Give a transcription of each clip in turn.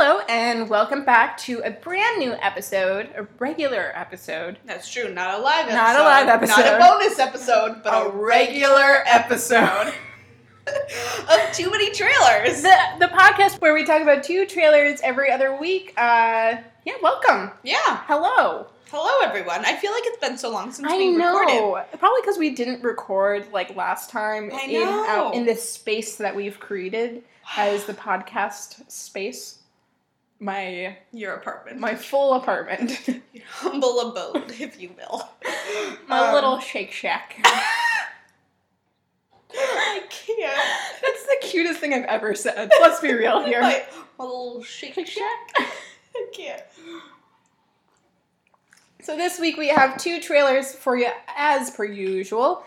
Hello, and welcome back to a brand new episode, a regular episode. That's true. Not a live episode. Not a live episode. Not a bonus episode, but a, A regular episode of too many trailers. The, the podcast where we talk about two trailers every other week. Uh, yeah, welcome. Yeah. Hello. Hello, everyone. I feel like it's been so long since I we know. recorded. Probably because we didn't record like last time in out in this space that we've created as the podcast space. My Your apartment. my full apartment. Your humble abode, if you will. my Um, little Shake Shack. I can't. That's the cutest thing I've ever said. Let's be real here. My, my little shake. Shack. I can't. So this week we have two trailers for you as per usual.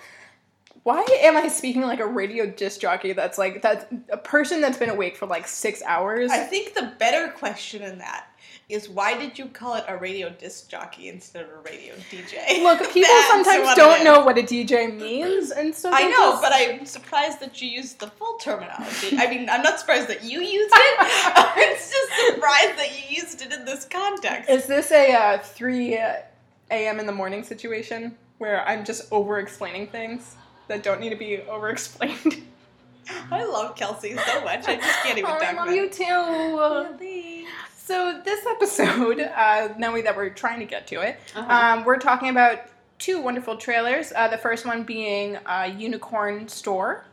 Why am I speaking like a radio disc jockey that's like that's a person that's been awake for like six hours? I think the better question in that is why did you call it a radio disc jockey instead of a radio DJ? Look, people sometimes don't know what a DJ means, and so I know, just- but I'm surprised that you used the full terminology. I mean, I'm not surprised that you used it. I'm just surprised that you used it in this context. is this a uh, three a.m. in the morning situation where I'm just over explaining things that don't need to be over explained? I love Kelsey so much. I just can't even oh, talk I love about you it. too. Really? So this episode, uh, now that we're trying to get to it, Uh-huh. um, we're talking about two wonderful trailers. Uh, the first one being uh, Unicorn Store.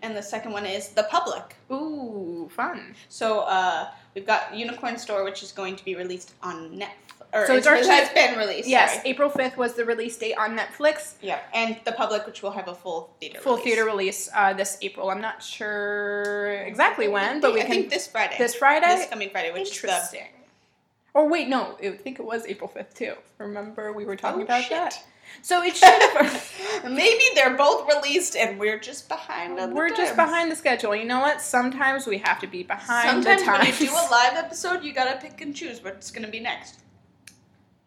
And the second one is The Public. Ooh, fun! So uh, we've got Unicorn Store, which is going to be released on Netflix. Or So it's which already- has been released. Yes, sorry. April fifth was the release date on Netflix. Yeah, and The Public, which will have a full theater Full release. theater release uh, this April. I'm not sure exactly when, but we I can think this Friday. this Friday. This coming Friday, which is the Interesting. Or wait, no, I think it was April fifth too. Remember we were talking Oh, about shit. that. So it should have. Maybe they're both released and we're just behind on the We're just behind the schedule. You know what? Sometimes we have to be behind Sometimes when you do a live episode, you gotta pick and choose what's gonna be next.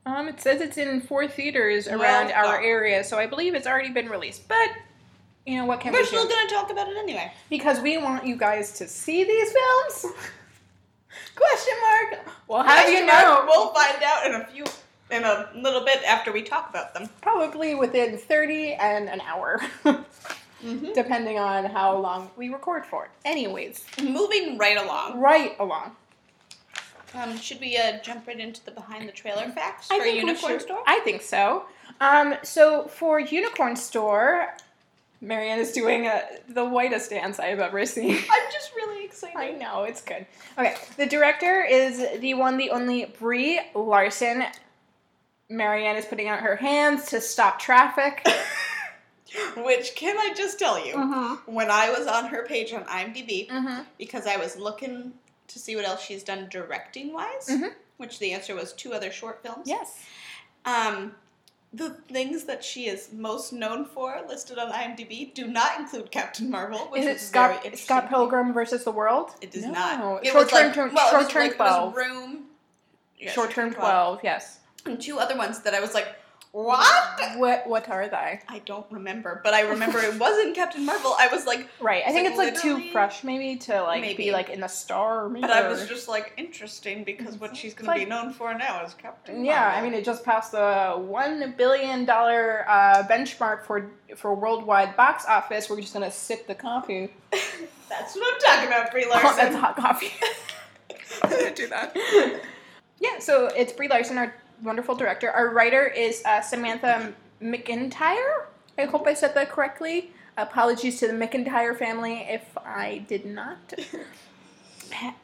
Um, it says it's in four theaters Well, around our area, so I believe it's already been released. But you know what can We're we still do? gonna talk about it anyway. Because we want you guys to see these films. Question mark. Well, how do you know? mark, We'll find out in a few, in a little bit after we talk about them. Probably within thirty and an hour, Mm-hmm. depending on how long we record for. Anyways, Moving right along. right along. Um, should we uh, jump right into the behind the trailer facts I for Unicorn Store? I think so. Um, so for Unicorn Store, Marianne is doing uh the whitest dance I've ever seen. I'm just really excited. I know it's good. Okay, the director is the one, the only Brie Larson. Marianne is putting out her hands to stop traffic. Which can I just tell you? mm-hmm. When I was on her page on IMDb, Mm-hmm. because I was looking to see what else she's done directing wise, Mhm. which the answer was two other short films. Yes. Um, the things that she is most known for listed on IMDb do not include Captain Marvel, which Is is it very Scott interesting. Scott Pilgrim versus the World? It does No. not. It Short was term, like, well, short term like- twelve. Room. yeah, short term twelve. Yes. And two other ones that I was like, what? What What are they? I don't remember, but I remember it wasn't Captain Marvel. I was like, Right. I think like it's like too fresh, maybe to like Maybe. be like in the star. Maybe, but I was just like interesting because what she's going It's to be known for now is Captain. Yeah, I mean, it just passed the one billion dollar uh, benchmark for for worldwide box office. We're just gonna sip the coffee. that's what I'm talking about, Brie Oh, Larson. that's hot coffee. I'm gonna do that. yeah, so it's Brie Larson, our wonderful director. Our writer is uh, Samantha McIntyre. I hope I said that correctly. Apologies to the McIntyre family if I did not.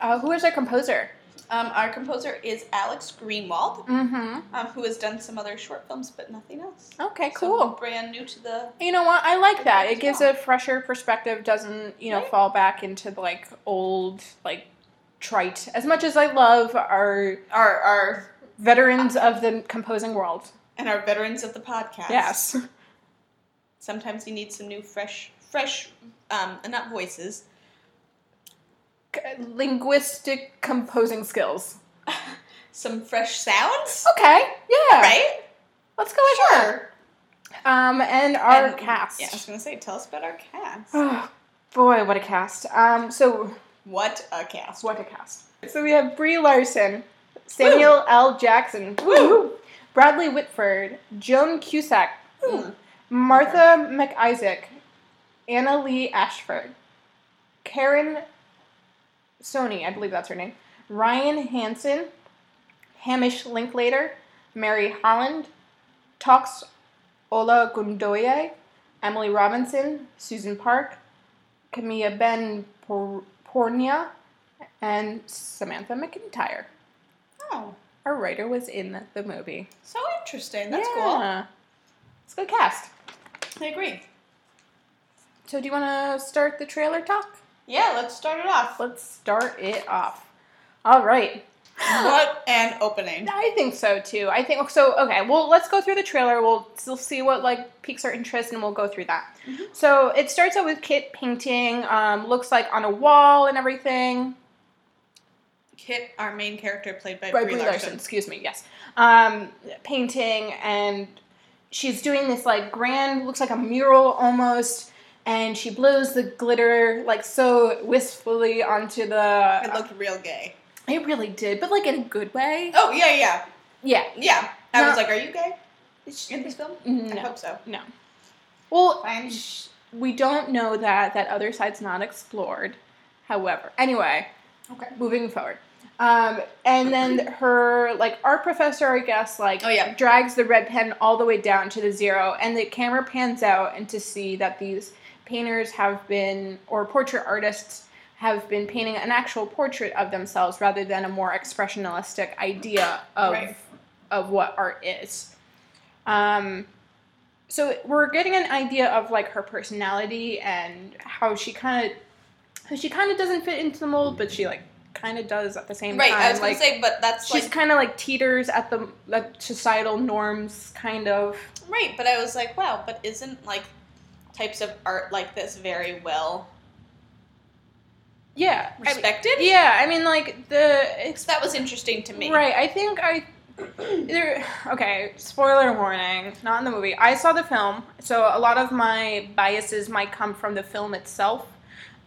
Uh, who is our composer? Um, our composer is Alex Greenwald, Mm-hmm. um, who has done some other short films but nothing else. Okay, So, cool. brand new to the. You know what? I like that. It gives well. a fresher perspective. Doesn't you know Right. fall back into the like old like trite. As much as I love our Our, our veterans of the composing world. and our veterans of the podcast. Yes. Sometimes you need some new, fresh, fresh, um, not voices, C- Linguistic composing skills. some fresh sounds. Okay. Yeah. Right? Let's go with that. Um, and our And- cast. Yeah, I was gonna say, tell us about our cast. Oh, boy, what a cast. Um, so what a cast! what a cast. So we have Brie Larson, Samuel L. Jackson, Woo. Bradley Whitford, Joan Cusack, Ooh. Martha MacIsaac, Anna Lee Ashford, Karan Soni, I believe that's her name, Ryan Hansen, Hamish Linklater, Mary Holland, Tox Ola Gundoye, Emily Robinson, Susan Park, Camilla Ben Por- Pornia, and Samantha McIntyre. Oh, Our writer was in the movie. so interesting. That's cool. It's a good cast. I agree. So, do you want to start the trailer talk? Yeah, let's start it off. Let's start it off. All right. What an opening. I think so too. I think so. Okay, well, let's go through the trailer. We'll still see what like piques our interest, and we'll go through that. So it starts out with Kit painting. Um, looks like on a wall and everything. Kit, our main character, played by, By Brie, Larson. Larson. Excuse me. Yes. Um, painting, and she's doing this like grand. Looks like a mural almost. And she blows the glitter like so wistfully onto the. It looked real gay. It really did, but like in a good way. Oh yeah, yeah, Yeah. yeah. I No. was like, "Are you gay in this film?" I hope so. No. Well, sh- we don't know that. That other side's not explored. However, anyway, Okay. moving forward. Um, and then her like art professor, I guess, like Oh, yeah. drags the red pen all the way down to the zero, and the camera pans out and to see that these painters have been or portrait artists have been painting an actual portrait of themselves rather than a more expressionistic idea of Right. of what art is. Um, so we're getting an idea of like her personality and how she kind of she kind of doesn't fit into the mold, but she like kind of does at the same Right. time. I was like gonna say, but that's she's like kind of like teeters at the like societal norms, kind of. right. But I was like, wow. But isn't like types of art like this very well Yeah, I mean- respected? yeah, I mean like the it's that was interesting to me. Right. I think I. There, okay, spoiler warning. Not in the movie. I saw the film, so a lot of my biases might come from the film itself.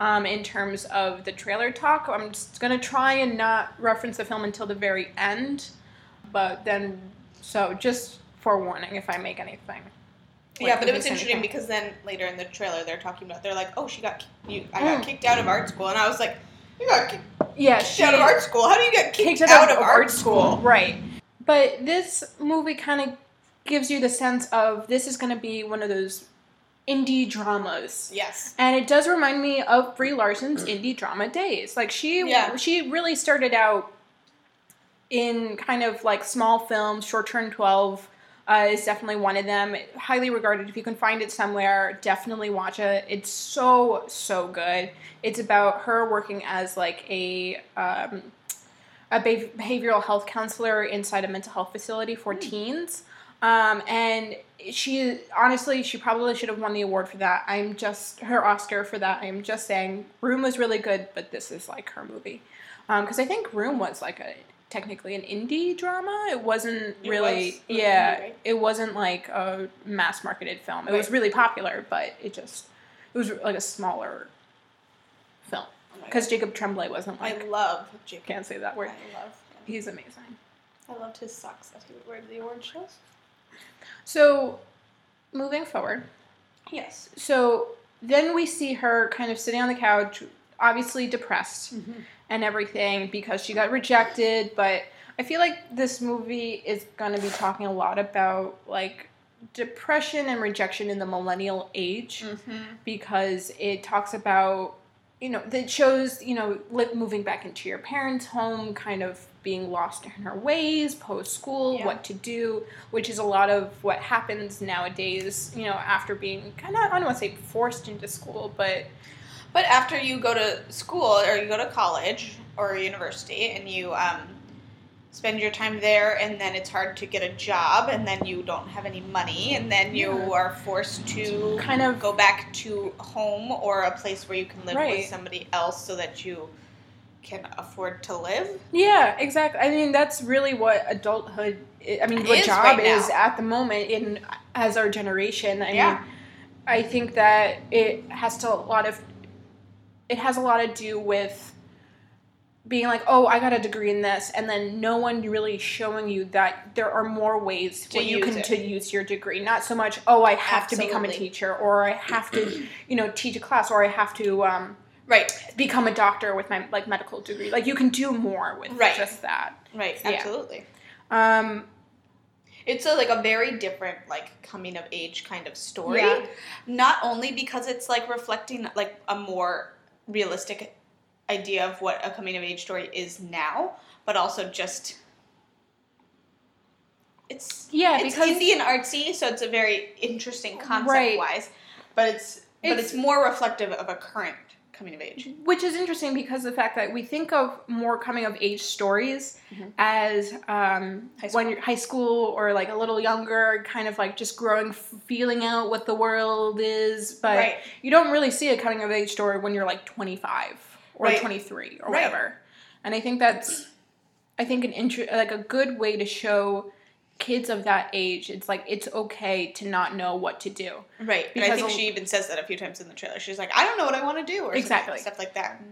Um, in terms of the trailer talk, I'm just gonna try and not reference the film until the very end. But then, so just forewarning if I make anything. Yeah, but it was interesting anything. because then later in the trailer they're talking about they're like, oh, she got you. I got Mm. kicked out of art school, and I was like, you got kicked Yeah, she out of art school. How do you get kicked, kicked out, of art school? Right. But this movie kind of gives you the sense of this is going to be one of those indie dramas. Yes. And it does remind me of Brie Larson's indie drama days. Like she Yeah. she really started out in kind of like small films, Short Term 12 uh, is definitely one of them. Highly regarded. If you can find it somewhere, definitely watch it. It's so so good. It's about her working as like a um, a behavioral health counselor inside a mental health facility for teens. Um, and she honestly, she probably should have won the award for that. I'm just her Oscar for that. I'm just saying, Room was really good, but this is like her movie because I think Room was like a technically an indie drama. It wasn't It really, was. Yeah, indie, right? it wasn't like a mass marketed film. It was really popular, but it just it was like a smaller film Oh because Jacob Tremblay wasn't God. I love Jacob. can't say that word. I love. him. He's amazing. I loved his socks that he would wear to the award shows. So, moving forward, Yes. so then we see her kind of sitting on the couch, obviously depressed and everything because she got rejected. But I feel like this movie is going to be talking a lot about like depression and rejection in the millennial age Mm-hmm. because it talks about you know that shows you know moving back into your parents home kind of being lost in her ways post school Yeah. what to do which is a lot of what happens nowadays you know after being kind of i don't want to say forced into school but But after you go to school or you go to college or university and you um, spend your time there, and then it's hard to get a job, and then you don't have any money, and then you Yeah. are forced to kind of go back to home or a place where you can live Right. with somebody else so that you can afford to live. Yeah, exactly. I mean, that's really what adulthood. I I mean, what Is job right is at the moment in as our generation. I Yeah. mean, I think that it has to a lot of. It has a lot to do with being like, oh, I got a degree in this, and then no one really showing you that there are more ways To you can it. to use your degree. Not so much, oh, I have to become a teacher, or I have to, you know, teach a class, or I have to um, Right. become a doctor with my like medical degree. Like you can do more with Right. just that. Right. Yeah. Absolutely. Um, It's a, like a very different like coming of age kind of story. Yeah. Not only because it's like reflecting like a more realistic idea of what a coming of age story is now, but also just it's yeah, it's because indie and artsy, so it's a very interesting concept Right. wise. But it's, but It's- it's more reflective of a current coming of age. Which is interesting because of the fact that we think of more coming of age stories Mhm. as um, High when you're high school or like a little younger, kind of like just growing, feeling out what the world is. But Right. you don't really see a coming of age story when you're like 25 or Right. 23 or Right. whatever. And I think that's, I think an intro, like a good way to show kids of that age. It's like it's okay to not know what to do. Right. And I Because think she even says that a few times in the trailer. She's like, I don't know what I want to do, or Exactly. stuff like that.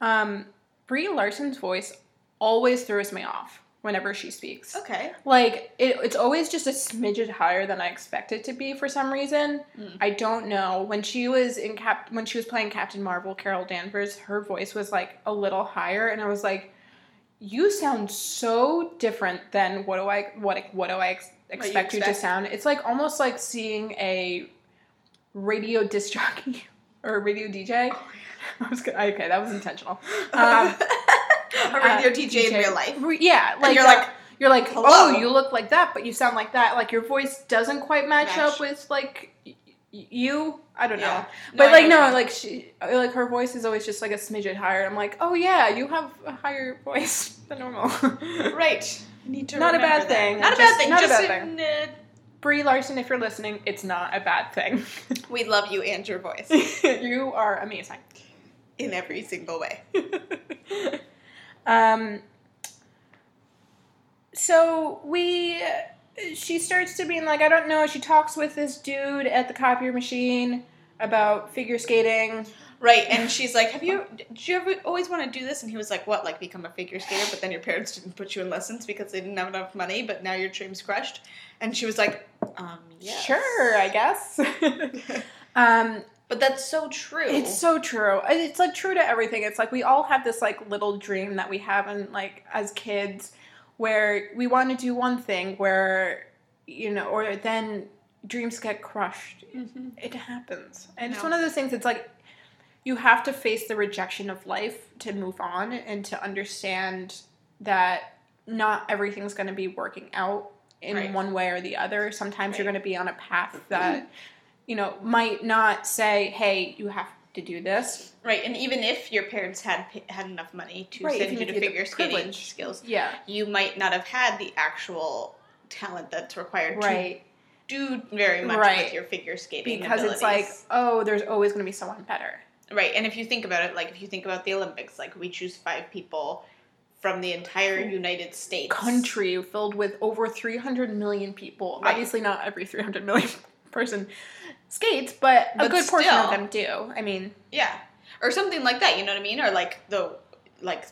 Um, Brie Larson's voice always throws me off whenever she speaks. Okay. Like it, it's always just a smidget higher than I expect it to be for some reason. Mm. I don't know. When she was in Cap, when she was playing Captain Marvel, Carol Danvers, her voice was like a little higher, and I was like, "You sound so different than what do I what what do I ex- expect you to sound?" It's like almost like seeing a radio disc jockey or a radio DJ. I was gonna, okay, that was intentional. Um, a radio uh, DJ, in real life. Re- Yeah, like you're uh, like, you're like, "Hello." oh, you look like that, but you sound like that. Like your voice doesn't quite match, Match. up with like y- y- you. I don't know, Yeah. but I like no, like she, like her voice is always just like a smidget higher. I'm like, oh yeah, you have a higher voice than normal. right. Need to Not a bad that. thing. Not a bad thing. not a Just bad in, uh, Brie Larson, if you're listening, it's not a bad thing. we love you and your voice you are amazing. in every single way. um, so we, she starts to being like, I don't know. She talks with this dude at the copier machine about figure skating. Right, and she's like, "Have you? Did you ever always want to do this?" And he was like, "What? Like become a figure skater?" But then your parents didn't put you in lessons because they didn't have enough money. But now your dream's crushed. And she was like, "Um, yes. Sure, I guess. um, But that's so true. it's so true. It's like true to everything. It's like we all have this like little dream that we have, and like as kids, where we want to do one thing, where you know, or then dreams get crushed. Mhm. It happens, and it's one of those things. It's like you have to face the rejection of life to move on and to understand that not everything's going to be working out in Right. one way or the other. Sometimes you're going to be on a path that you know might not say, "Hey, you have to do this." Right, and even if your parents had had enough money to Right, send even you to you had the figure skating skills, Yeah, you might not have had the actual talent that's required right. Do very much Right. with your figure skating Because it's like, oh, there's always going to be someone better. right. And if you think about it, like if you think about the Olympics, like we choose five people from the entire United States Country filled with over 300 million people. Right. Obviously, not every 300 million person skates, but a But good portion of them do. I mean, Yeah, or something like that. You know what I mean? Or like the like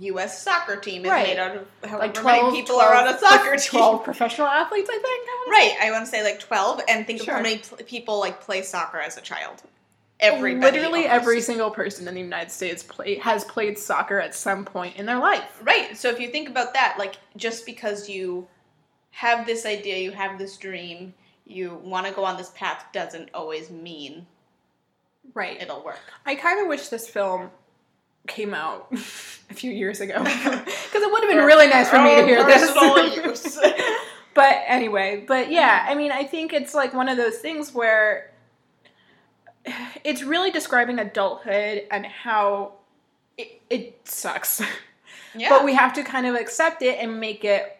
U.S. soccer team is Right. made out of however like 12 many people are on a soccer team. 12 professional athletes, I think. I Right, I want to say like twelve, and think Sure. of how many pl- people like play soccer as a child. Everybody, Literally almost. every single person in the United States play, has played soccer at some point in their life. Right. So if you think about that, like just because you have this idea, you have this dream, you want to go on this path, doesn't always mean Right. it'll work. I kind of wish this film came out a few years ago because it would have been really nice for me to hear this. But anyway, but yeah, I mean, I think it's like one of those things where it's really describing adulthood and how it, it sucks. yeah. But we have to kind of accept it and make it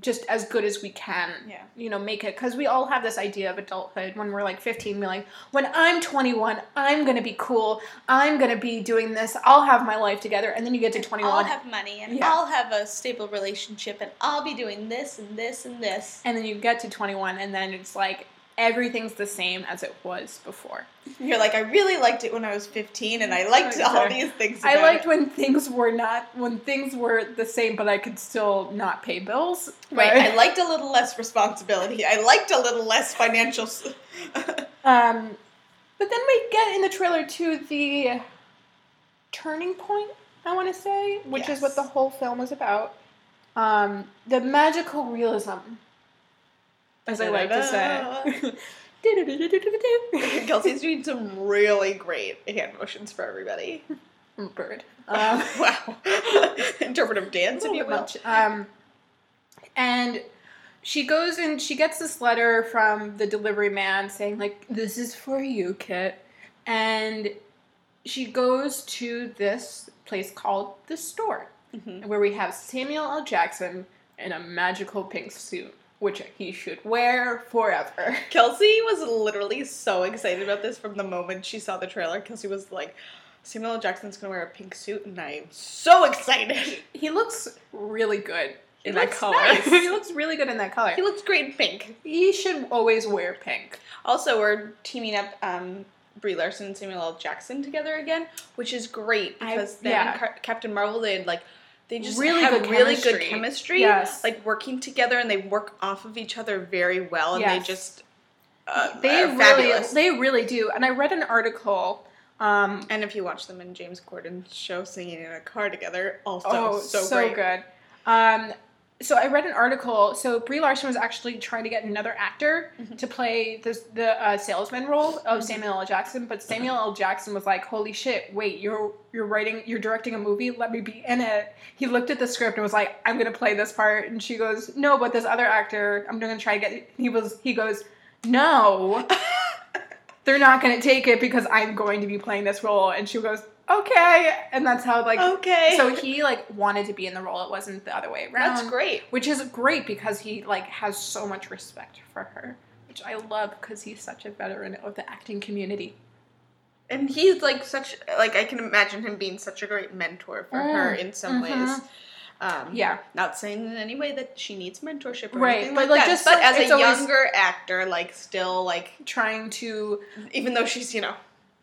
just as good as we can. Yeah. You know, make it because we all have this idea of adulthood when we're like 15, we're like, when I'm 21, I'm gonna be cool. I'm gonna be doing this. I'll have my life together. And then you get to 21, I'll have money and Yeah. I'll have a stable relationship and I'll be doing this and this and this. and then you get to 21, and then it's like everything's the same as it was before. You're like, I really liked it when I was 15, and I liked all these things. I liked it. when things were not when things were the same, but I could still not pay bills. Right, But- I liked a little less responsibility. I liked a little less financial. Um, but then we get in the trailer to the turning point, I want to say, which is what the whole film is about. Um, the magical realism, as I like to say. Kelsey's doing some really great hand motions for everybody. Bird. Um, wow. Interpretive dance, if you will. much. Um, and she goes and she gets this letter from the delivery man saying like, "This is for you, Kit," and she goes to this place called the store, Mhm. where we have Samuel L. Jackson in a magical pink suit, which he should wear forever. Kelsey was literally so excited about this from the moment she saw the trailer. Kelsey was like, Samuel L. Jackson's gonna wear a pink suit, and I'm so excited. He looks really good in that color. nice. he looks really good in that color. He looks great in pink. He should always wear pink. Also, we're teaming up um, Brie Larson and Samuel L. Jackson together again, which is great I- because then yeah. in Captain Marvel they had like they just Really have good really good chemistry. Yes. like working together, and they work off of each other very well, and they just uh, They really, fabulous. they really do. And I read an article. Um, and if you watch them in James Corden's show singing in a car together, also oh, so, so, good. Um, so I read an article. So Brie Larson was actually trying to get another actor Mhm. to play this, the uh, salesman role of Mhm. Samuel L. Jackson, but Samuel L. Jackson was like, "Holy shit! Wait, you're you're writing, you're directing a movie. Let me be in it." He looked at the script and was like, "I'm gonna play this part," and she goes, "No, but this other actor, I'm gonna try to get." He was he goes, "No." they're not going to take it because I'm going to be playing this role. And she goes, okay. And that's how, like, okay, so he, like, wanted to be in the role. It wasn't the other way around. that's great. Which is great because he, like, has so much respect for her, which I love because he's such a veteran of the acting community. And he's like such like I can imagine him being such a great mentor for her Mm, in some mhm. ways. Um, Yeah. Not saying in any way that she needs mentorship or Right, anything but, like, like, that. just, but like, as a younger actor, like still like Trying to. even though she's you know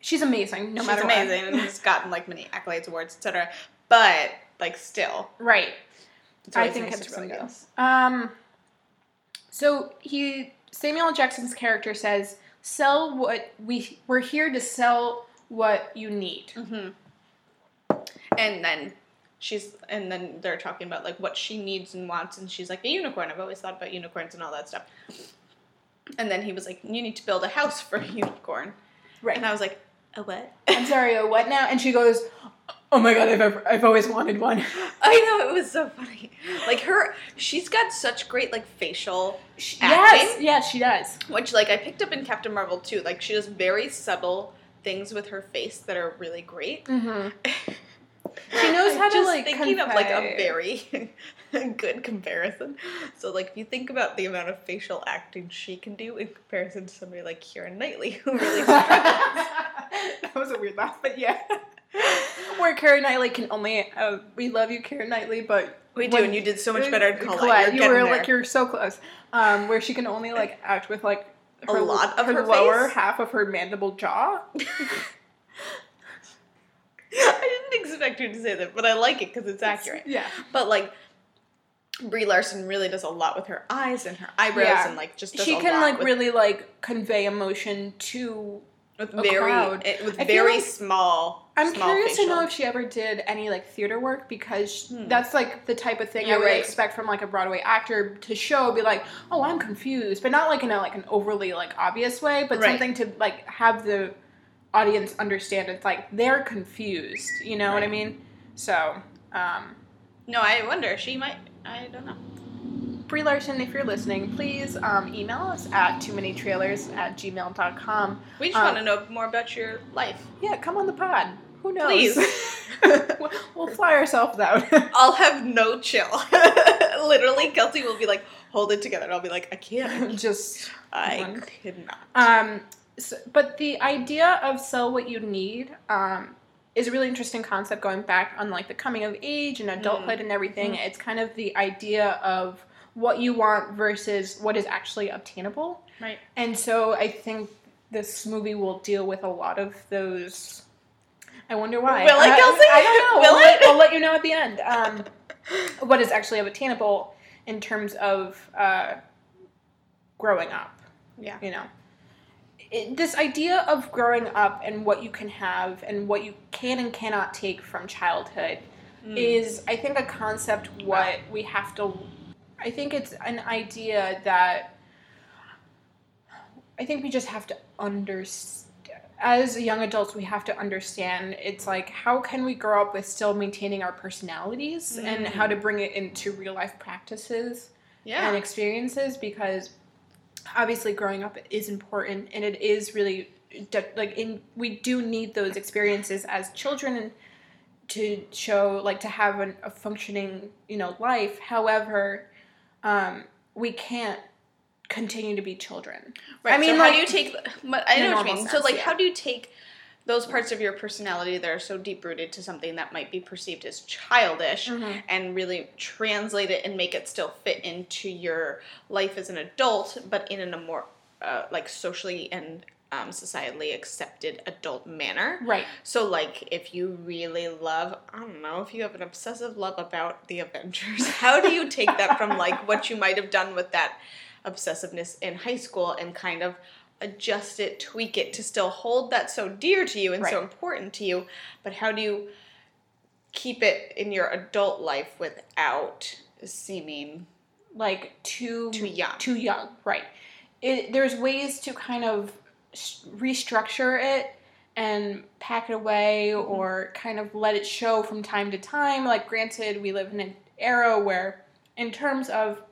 She's amazing, no she's matter amazing and has gotten like many accolades, awards, etc. But like still. Right. I think nice it's really good. Um, so he Samuel Jackson's character says, "Sell what we we're here to sell what you need." Mm-hmm. And then she's and then they're talking about like what she needs and wants, and she's like a unicorn. I've always thought about unicorns and all that stuff. And then he was like, "You need to build a house for a unicorn," Right. and I was like, "A what?" I'm sorry. A what now? And she goes, "Oh my god, I've ever, I've always wanted one." I know it was so funny. Like her, she's got such great like facial, yes, Acting? yes, she does. which like I picked up in Captain Marvel too. Like she does very subtle things with her face that are really great. Mm-hmm. She knows how to, like, thinking of like a very good comparison. So like if you think about the amount of facial acting she can do in comparison to somebody like Keira Knightley who really struggles. That was a weird laugh, but yeah. Where Karen Knightley can only, uh, we love you, Karen Knightley, but we do, when- and you did so much better in Colette. Colette, You're you getting were there. like you're so close. Um, where she can only like act with like A lot of her lower face? half of her mandible jaw. I didn't expect her to say that, but I like it because it's accurate. Yeah. But like Brie Larson really does a lot with her eyes and her eyebrows Yeah. and like just does She a can lot like with, really like convey emotion to. With a very crowd. eh, with I very like- small. I'm small curious to know if she ever did any like theater work because Hmm. that's like the type of thing I would right. expect from like a Broadway actor to show, be like, oh, I'm confused, but not like in a like an overly like obvious way, but Right. something to like have the audience understand. It's like they're confused, you know what I mean? So, um, No, I wonder. She might. I don't know. Brie Larson, if you're listening, please um, email us at too many trailers at gmail.com. We just Um, want to know more about your life. Yeah, come on the pod. Who knows? Please. We'll- fly ourselves out. I'll have no chill. Literally, Kelsey will be like, "Hold it together." And I'll be like, "I can't. Just I One. cannot." um, so, but the idea of sell what you need um, is a really interesting concept. Going back on like the coming of age and adulthood and everything, Mhm. it's kind of the idea of what you want versus what is actually obtainable. Right. And so I think this movie will deal with a lot of those. I wonder why. Will it, I, Kelsey? I don't know. Will I'll let- I'll let you know at the end. Um, what is actually obtainable in terms of uh, growing up. Yeah. You know, it, this idea of growing up and what you can have and what you can and cannot take from childhood Mm. is, I think, a concept what we have to. I think it's an idea that I think we just have to understand. As young adults, we have to understand it's like how can we grow up with still maintaining our personalities and Mm. how to bring it into real life practices Yeah. and experiences because obviously growing up is important and it is really like in we do need those experiences as children to show like to have an, a functioning you know life however um, we can't continue to be children Right. I mean, so how do you take? But I know what you mean. so like, yeah. how do you take those parts of your personality that are so deep rooted to something that might be perceived as childish Mhm. and really translate it and make it still fit into your life as an adult, but in a more uh, like socially and um, societally accepted adult manner. right So, like, if you really love, I don't know, if you have an obsessive love about the Avengers, how do you take that from, like, what you might have done with that obsessiveness in high school and kind of adjust it, tweak it to still hold that so dear to you and so important to you? But how do you keep it in your adult life without seeming like too Too young. Too young, right? It, there's ways to kind of restructure it and pack it away, Mm-hmm. or kind of let it show from time to time. Like, granted, we live in an era where, in terms of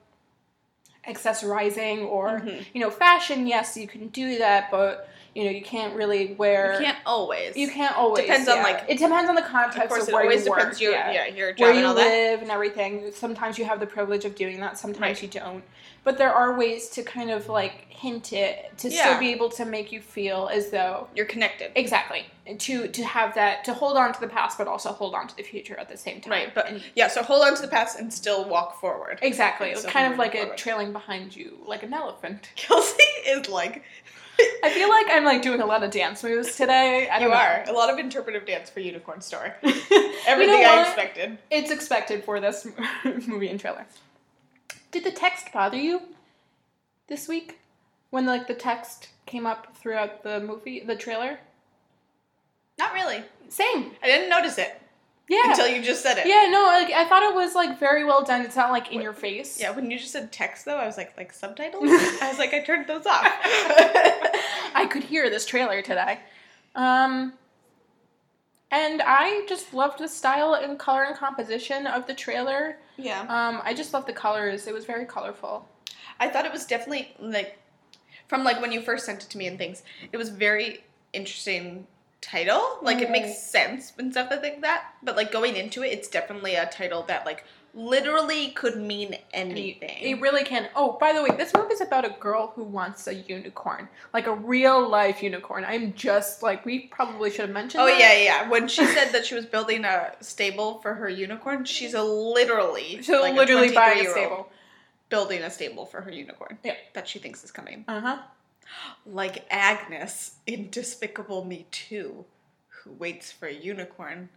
accessorizing or Mhm. you know fashion, yes, you can do that, but you know you can't really wear. You can't always. You can't always. Depends on, like- it depends on the context Of course, of it where always you depends work, your yeah yeah your job where and you all that. live and everything. Sometimes you have the privilege of doing that. Sometimes Right. you don't. But there are ways to kind of like hint it to Yeah. still be able to make you feel as though You're connected. exactly to to have that to hold on to the past, but also hold on to the future at the same time. Right, but And- yeah, so hold on to the past and still walk forward. exactly, it's kind of like a trailing behind you, like an elephant. Kelsey is like I feel like I'm like doing a lot of dance moves today. You know. are a lot of interpretive dance for Unicorn Store. You Everything know I expected. It's expected for this movie and trailer. Did the text bother you this week? When like the text came up throughout the movie, the trailer? Not really. Same. I didn't notice it Yeah. until you just said it. yeah, no, like I thought it was like very well done. It's not like in your face. Yeah, when you just said text though, I was like, like subtitles. I was like, I turned those off. I could hear this trailer today. Um and I just loved the style and color and composition of the trailer. yeah, Um, I just loved the colors. It was very colorful. I thought it was definitely like from like when you first sent it to me and things. It was very interesting title. Like it makes Mhm. sense and stuff like that. But like going into it, it's definitely a title that like literally could mean anything. It really can. Oh, by the way, this movie is about a girl who wants a unicorn, like a real life unicorn. I'm just like we probably should have mentioned. Oh that. yeah, yeah. When she said that she was building a stable for her unicorn, she's a literally So like literally buying a stable. building a stable for her unicorn. Yeah. that she thinks is coming. Uh huh. Like Agnes in Despicable Me Two, who waits for a unicorn,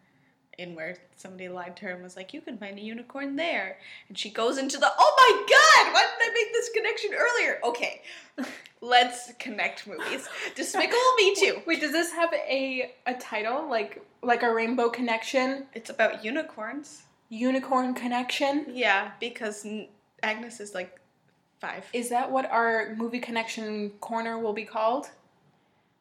in where somebody lied to her and was like, "You can find a unicorn there," and she goes into the. Oh my God! Why didn't I make this connection earlier? Okay, let's connect movies. Despicable Me Two. Wait, does this have a a title like like a Rainbow Connection, It's about unicorns. Unicorn Connection? Yeah, because Agnes is like five. Is that what our movie connection corner will be called?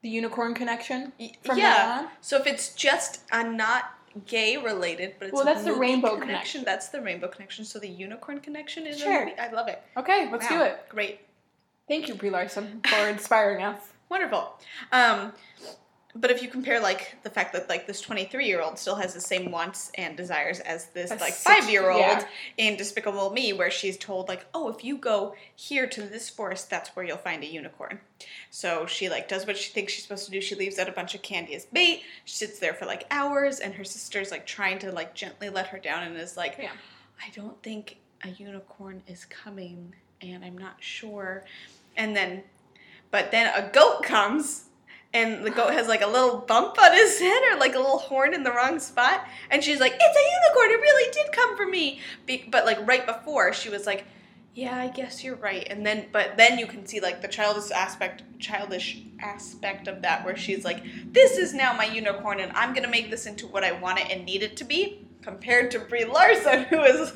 The Unicorn Connection. From yeah. now on? So if it's just a not gay related, but it's Well, that's the rainbow connection. connection. That's the rainbow connection. So the unicorn connection is Sure. movie. I love it. Okay, let's Wow, do it. Great, Thank you, Brie Larson, for inspiring us. wonderful. Um, but if you compare like the fact that like this twenty three year old still has the same wants and desires as this like five year old yeah. in Despicable Me, where she's told like, oh, if you go here to this forest, that's where you'll find a unicorn. So she like does what she thinks she's supposed to do. She leaves out a bunch of candy as bait. She sits there for like hours, and her sister's like trying to like gently let her down, and is like, Yeah. I don't think a unicorn is coming, and I'm not sure. And then But then a goat comes, and the goat has like a little bump on his head or like a little horn in the wrong spot, and she's like, "It's a unicorn! It really did come for me." Be- but like right before, she was like, "Yeah, I guess you're right." And then, but then you can see like the childish aspect, childish aspect of that, where she's like, "This is now my unicorn, and I'm gonna make this into what I want it and need it to be." Compared to Brie Larson, who is,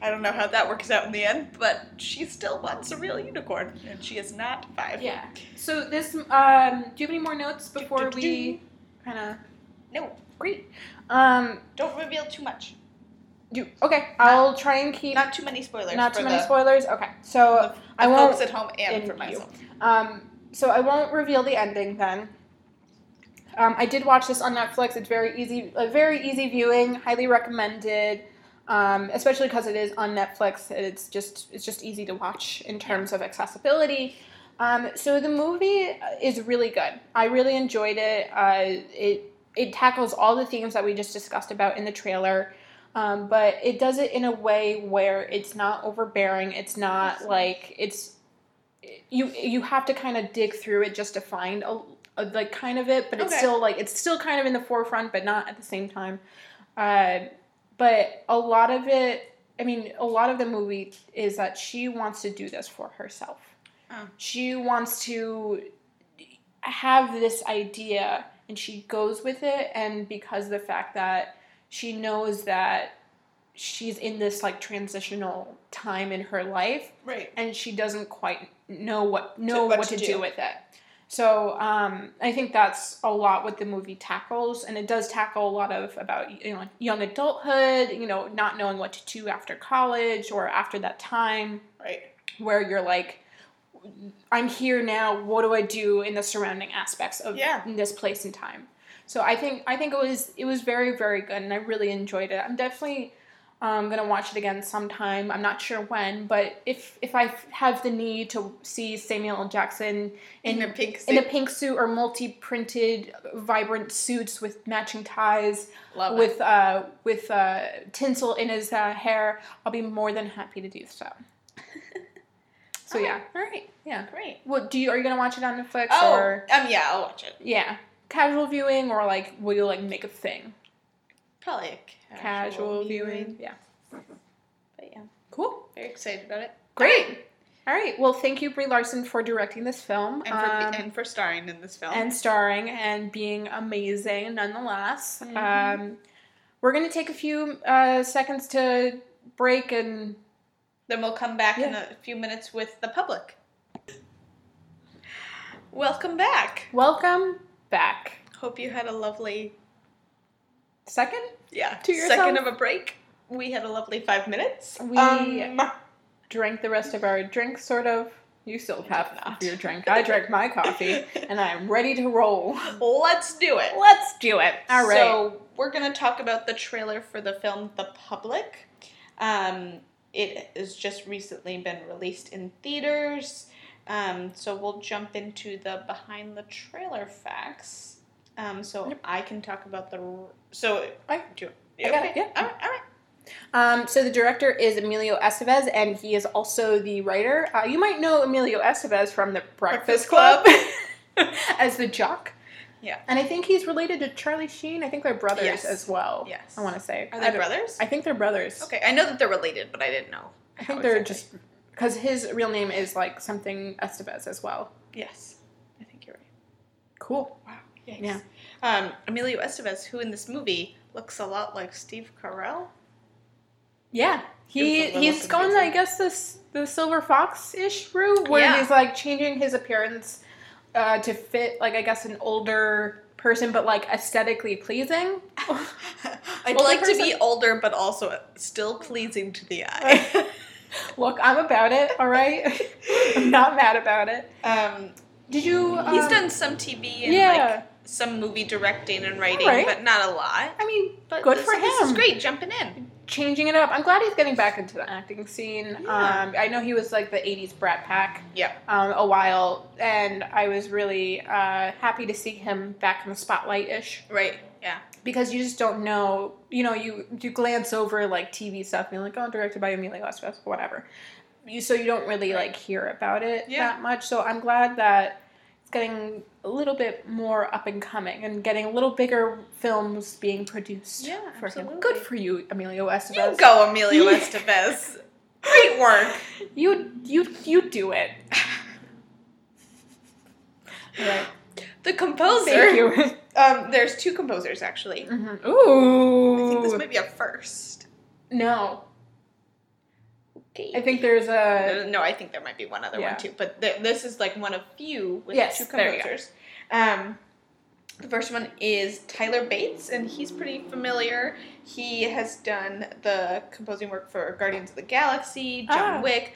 I don't know how that works out in the end, but she still wants a real unicorn, and she is not five. Yeah. So this, um, do you have any more notes before do, we kind of? No, Great. Um, don't reveal too much. do okay. I'll try and keep Not too many spoilers. not too many the, spoilers. Okay. So the I won't. folks at home and for myself. Um, so I won't reveal the ending then. Um, I did watch this on Netflix. It's very easy, a very easy viewing. Highly recommended, um, especially because it is on Netflix. It's just it's just easy to watch in terms of accessibility. Um, so the movie is really good. I really enjoyed it. Uh, it it tackles all the themes that we just discussed about in the trailer. Um, but it does it in a way where it's not overbearing. It's not like it's you you have to kind of dig through it just to find a, a like kind of it, but it's Okay. still like it's still kind of in the forefront, but not at the same time. Uh, but a lot of it, I mean, a lot of the movie is that she wants to do this for herself. Oh. She wants to have this idea, and she goes with it, and because of the fact that she knows that she's in this like transitional time in her life Right. and she doesn't quite know what know what what, to to, do. do. with it. So um, I think that's a lot what the movie tackles, and it does tackle a lot of about you know young adulthood, you know, not knowing what to do after college or after that time Right. where you're like, I'm here now. What do I do in the surrounding aspects of Yeah. this place and time? So I think I think it was it was very very good, and I really enjoyed it. I'm definitely um, gonna watch it again sometime. I'm not sure when, but if if I have the need to see Samuel L. Jackson in, In a pink in a suit. pink suit or multi-printed, vibrant suits with matching ties, Love with uh, with uh, tinsel in his uh, hair, I'll be more than happy to do so. So yeah, All right. yeah. Great. Well, do you are you gonna watch it on Netflix Oh, or um, yeah, I'll watch it. yeah, casual viewing or like will you like make a thing? Probably a Casual, viewing. yeah. But yeah, Cool. very excited about it. Great. All right. Well, thank you, Brie Larson, for directing this film And for, um, and for starring in this film. and starring and being amazing nonetheless. Mhm. Um, we're gonna take a few uh, seconds to break and then we'll come back in a few minutes with the public. Welcome back. welcome back. Hope you had a lovely Second, yeah To second of a break. We had a lovely five minutes. We- um, drank the rest of our drink, sort of. You still have not. your drink. I drank my coffee, and I'm ready to roll. let's do it. Let's do it. All right. So we're gonna talk about the trailer for the film The Public. Um, it has just recently been released in theaters. Um, so we'll jump into the behind the trailer facts. Um, so Yep. I can talk about the. So I- do. I got okay. it, yeah. All right. All right. Um, so the director is Emilio Estevez, and he is also the writer. Uh, you might know Emilio Estevez from the Breakfast, Breakfast Club, as the jock. Yeah. And I think he's related to Charlie Sheen. I think they're brothers Yes. as well. Yes. I want to say. Are they don't- brothers? I think they're brothers. Okay, I know that they're related, but I didn't know. I think they're exactly. just because his real name is like something Estevez as well. Yes, I think you're right. Cool. Wow. Yikes. Yeah. Um, Emilio Estevez, who in this movie looks a lot like Steve Carell. Yeah, he It was a he's gone, I guess, this the silver fox ish route where Yeah. he's like changing his appearance uh, to fit, like I guess, an older person, but like aesthetically pleasing. I'd Older like to be older, but also still pleasing to the eye. Look, I'm about it. All right, I'm not mad about it. um, Did you? he's um, done some TV and Yeah. like some movie directing and writing, Alright. but not a lot. I mean, But good this, for This is great, jumping in. changing it up. I'm glad he's getting back into the acting scene. Yeah. Um, I know he was like the '80s Brat Pack. Yeah. Um, a while, and I was really uh, happy to see him back in the spotlight ish. Right. Yeah. because you just don't know. You know, you you glance over like TV stuff and you're like, oh, directed by Emilio Estevez, whatever. you, so you don't really like hear about it Yeah. that much. So I'm glad that it's getting a little bit more up and coming and getting a little bigger films being produced. Yeah, for him. Good for you, Emilio You go, Emilio Estevez. Great work. You you you do it. right. The composer. Thank you. Um, there's two composers actually. Mhm. Ooh. I think this might be a first. no. I think there's a no, I think there might be one other Yeah. one too, but th- this is like one of few with Yes, two there you go. composers. Um, the first one is Tyler Bates, and he's pretty familiar. He has done the composing work for Guardians of the Galaxy, John Ah. Wick.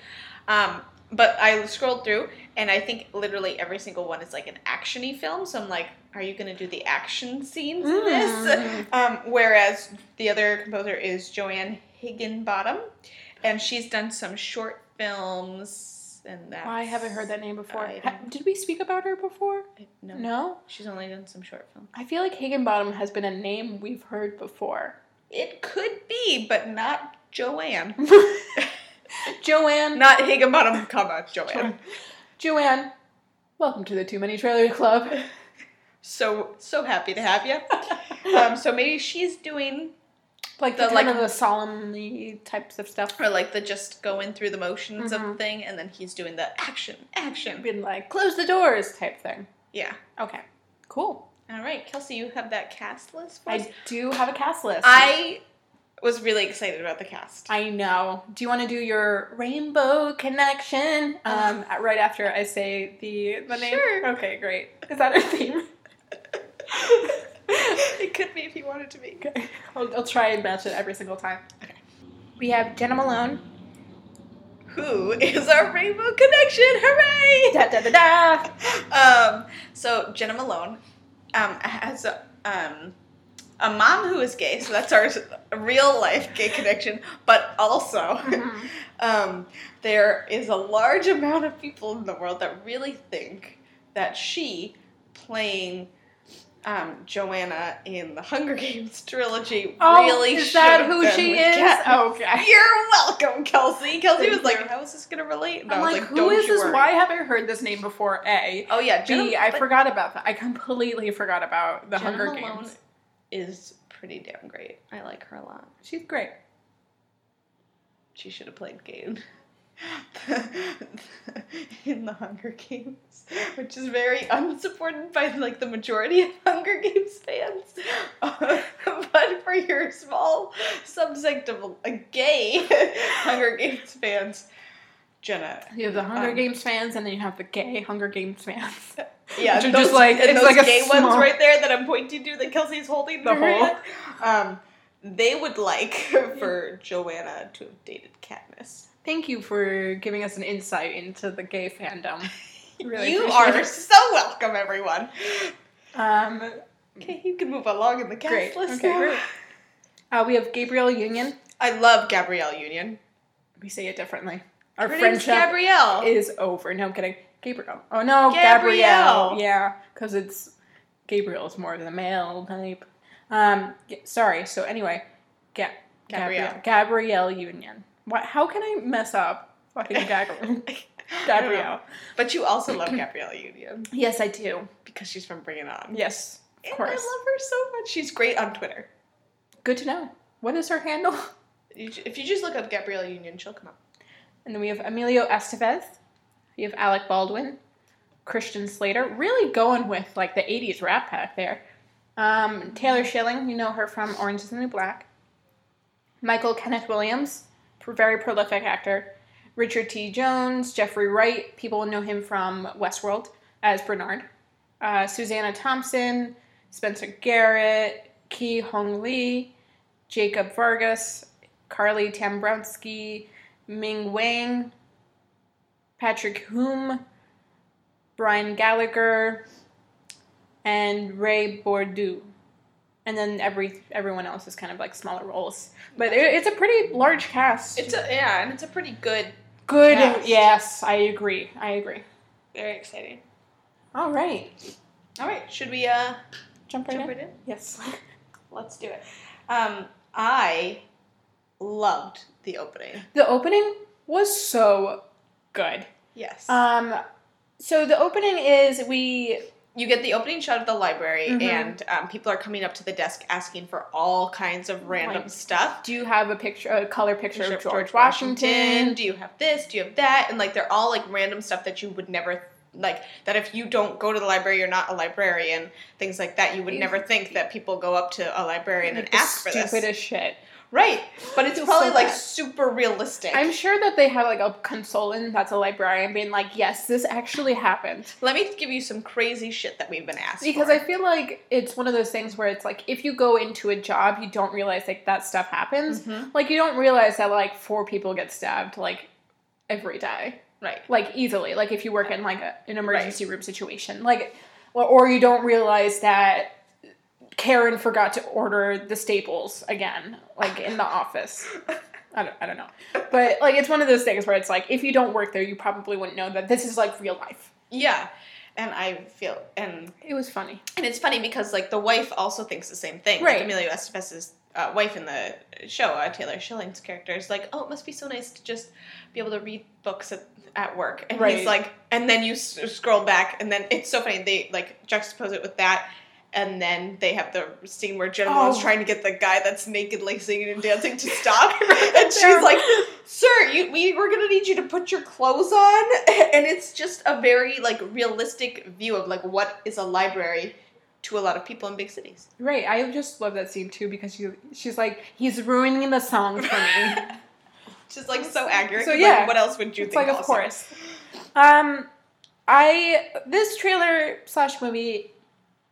Um, but I scrolled through, and I think literally every single one is like an actiony film. So I'm like, are you going to do the action scenes in this? Mm. Um, whereas the other composer is Joanne Higginbottom, and she's done some short films. And that I haven't heard that name before. Ha- Did we speak about her before? No, No. she's only done some short films. I feel like Higginbottom has been a name we've heard before. It could be, but not Joanne. Joanne. Not Higginbottom, comma Joanne. Joanne. Welcome to the Too Many Trailer Club. So so happy to have you. Um, so maybe she's doing Like The, the, like- of the solemnly types of stuff. or like the just going through the motions of the Mhm. thing, and then he's doing the action, action. being like close the doors type thing. Yeah. Okay. Cool. All right, Kelsey, you have that cast list for us? I do have a cast list. I was really excited about the cast. I know. Do you want to do your rainbow connection? Um, right after I say the the name. Sure. Okay, great. Is that our theme? it could be if you wanted to be. Okay. I'll, I'll try and match it every single time. Okay. We have Jena Malone. Who is our Rainbow Connection? Hooray! Da da da da. um, so Jena Malone um, has a, um, a mom who is gay, so that's our real life gay connection. But also, Mhm. um, there is a large amount of people in the world that really think that she playing. Um, Johanna in the Hunger Games trilogy Oh, really is that who she is? Okay. You're welcome, Kelsey. Kelsey Thank was like, you. "How is this gonna relate?" And I'm I was like, like, who "Don't is this? worry." Why have I heard this name before? A. Oh yeah, Jena, B. I but forgot about that. I completely forgot about the Jena Hunger Malone Games. is pretty damn great. I like her a lot. She's great. She should have played Gale in the Hunger Games, which is very unsupported by like the majority of Hunger Games fans. but for your small subsect of uh, gay Hunger Games fans, Jena. You have the Hunger Um, Games fans, and then you have the gay Hunger Games fans. Yeah, those, just like- and it's those like a gay small- ones right there that I'm pointing to that Kelsey's holding The whole- Um, they would like for Johanna to have dated Katniss. Thank you for giving us an insight into the gay fandom. Really you are it. so welcome, everyone. Um, Okay, you can move along in the cast great. list Okay, now. great. Uh, we have Gabrielle Union. I love Gabrielle Union. We say it differently. Our Her friendship Gabrielle. is over. No, I'm kidding. Gabriel. Oh no, Gabrielle. Gabrielle. Yeah, because it's Gabriel is more of the male type. Um, sorry. So anyway, Ga- Gabrielle. Gabrielle. Gabrielle Union. What? How can I mess up? Fucking Gabrielle. I don't know. Gabrielle. But you also love Gabrielle Union Yes, I do. because she's from Bring It On. Yes, of And I love her so much. She's great on Twitter. Good to know. What is her handle? If you just look up Gabrielle Union, she'll come up. And then we have Emilio Estevez. We have Alec Baldwin, Christian Slater, really going with like the 80s Brat Pack there. Um, Taylor Schilling, you know her from Orange is the New Black. Michael Kenneth Williams, very prolific actor. Richard T. Jones, Jeffrey Wright, people know him from Westworld as Bernard. Uh, Susanna Thompson, Spencer Garrett, Ki Hong Lee, Jacob Vargas, Carly Tambrowski, Ming Wang, Patrick Hume, Brian Gallagher, and Ray Bordeaux. And then every everyone else is kind of like smaller roles, but it, it's a pretty large cast. It's a yeah, and it's a pretty good, good. cast. Yes, I agree. I agree. very exciting. All right, All right, should we uh jump right jump in. right in? Yes. Let's do it. Um, I loved the opening. The opening was so good. Yes. Um, so the opening is we you get the opening shot of the library, Mhm. and um, people are coming up to the desk asking for all kinds of random Like, stuff. do you have a picture, a color picture Picture of George, Washington? Do you have this? Do you have that? And like they're all like random stuff that you would never like that if you don't go to the library, you're not a librarian. Things like that. You would never think that people go up to a librarian Like and ask for this. stupidest shit. Right. But it's probably so like super realistic. I'm sure that they have like a consultant that's a librarian being like, yes, this actually happened. Let me give you some crazy shit that we've been asked Because for. I feel like it's one of those things where it's like if you go into a job, you don't realize like that stuff happens. Mhm. Like you don't realize that like four people get stabbed like every day, Right. like easily. Like if you work in like a, an emergency room situation, like or, or you don't realize that Karen forgot to order the staples again, like in the office. I don't, I don't know. But like it's one of those things where it's like if you don't work there, you probably wouldn't know that this is like real life. Yeah. And I feel and It was funny. And it's funny because like the wife also thinks the same thing. Right. Like Emilio Estevez's uh, wife in the show, uh, Taylor Schilling's character, is like, "Oh, it must be so nice to just be able to read books at, at work." And Right. he's like, and then you s- scroll back, and then it's so funny. They like juxtapose it with that. And then they have the scene where Jena Oh. trying to get the guy that's nakedly singing and dancing to stop. And she's like, Sir, you, we, we're gonna need you to put your clothes on. And it's just a very like realistic view of like what is a library to a lot of people in big cities. Right, I just love that scene too because she, she's like, he's ruining the song for me. Just like so accurate. So, yeah. like, what else would you it's think? like, of course. Um, I this trailer slash movie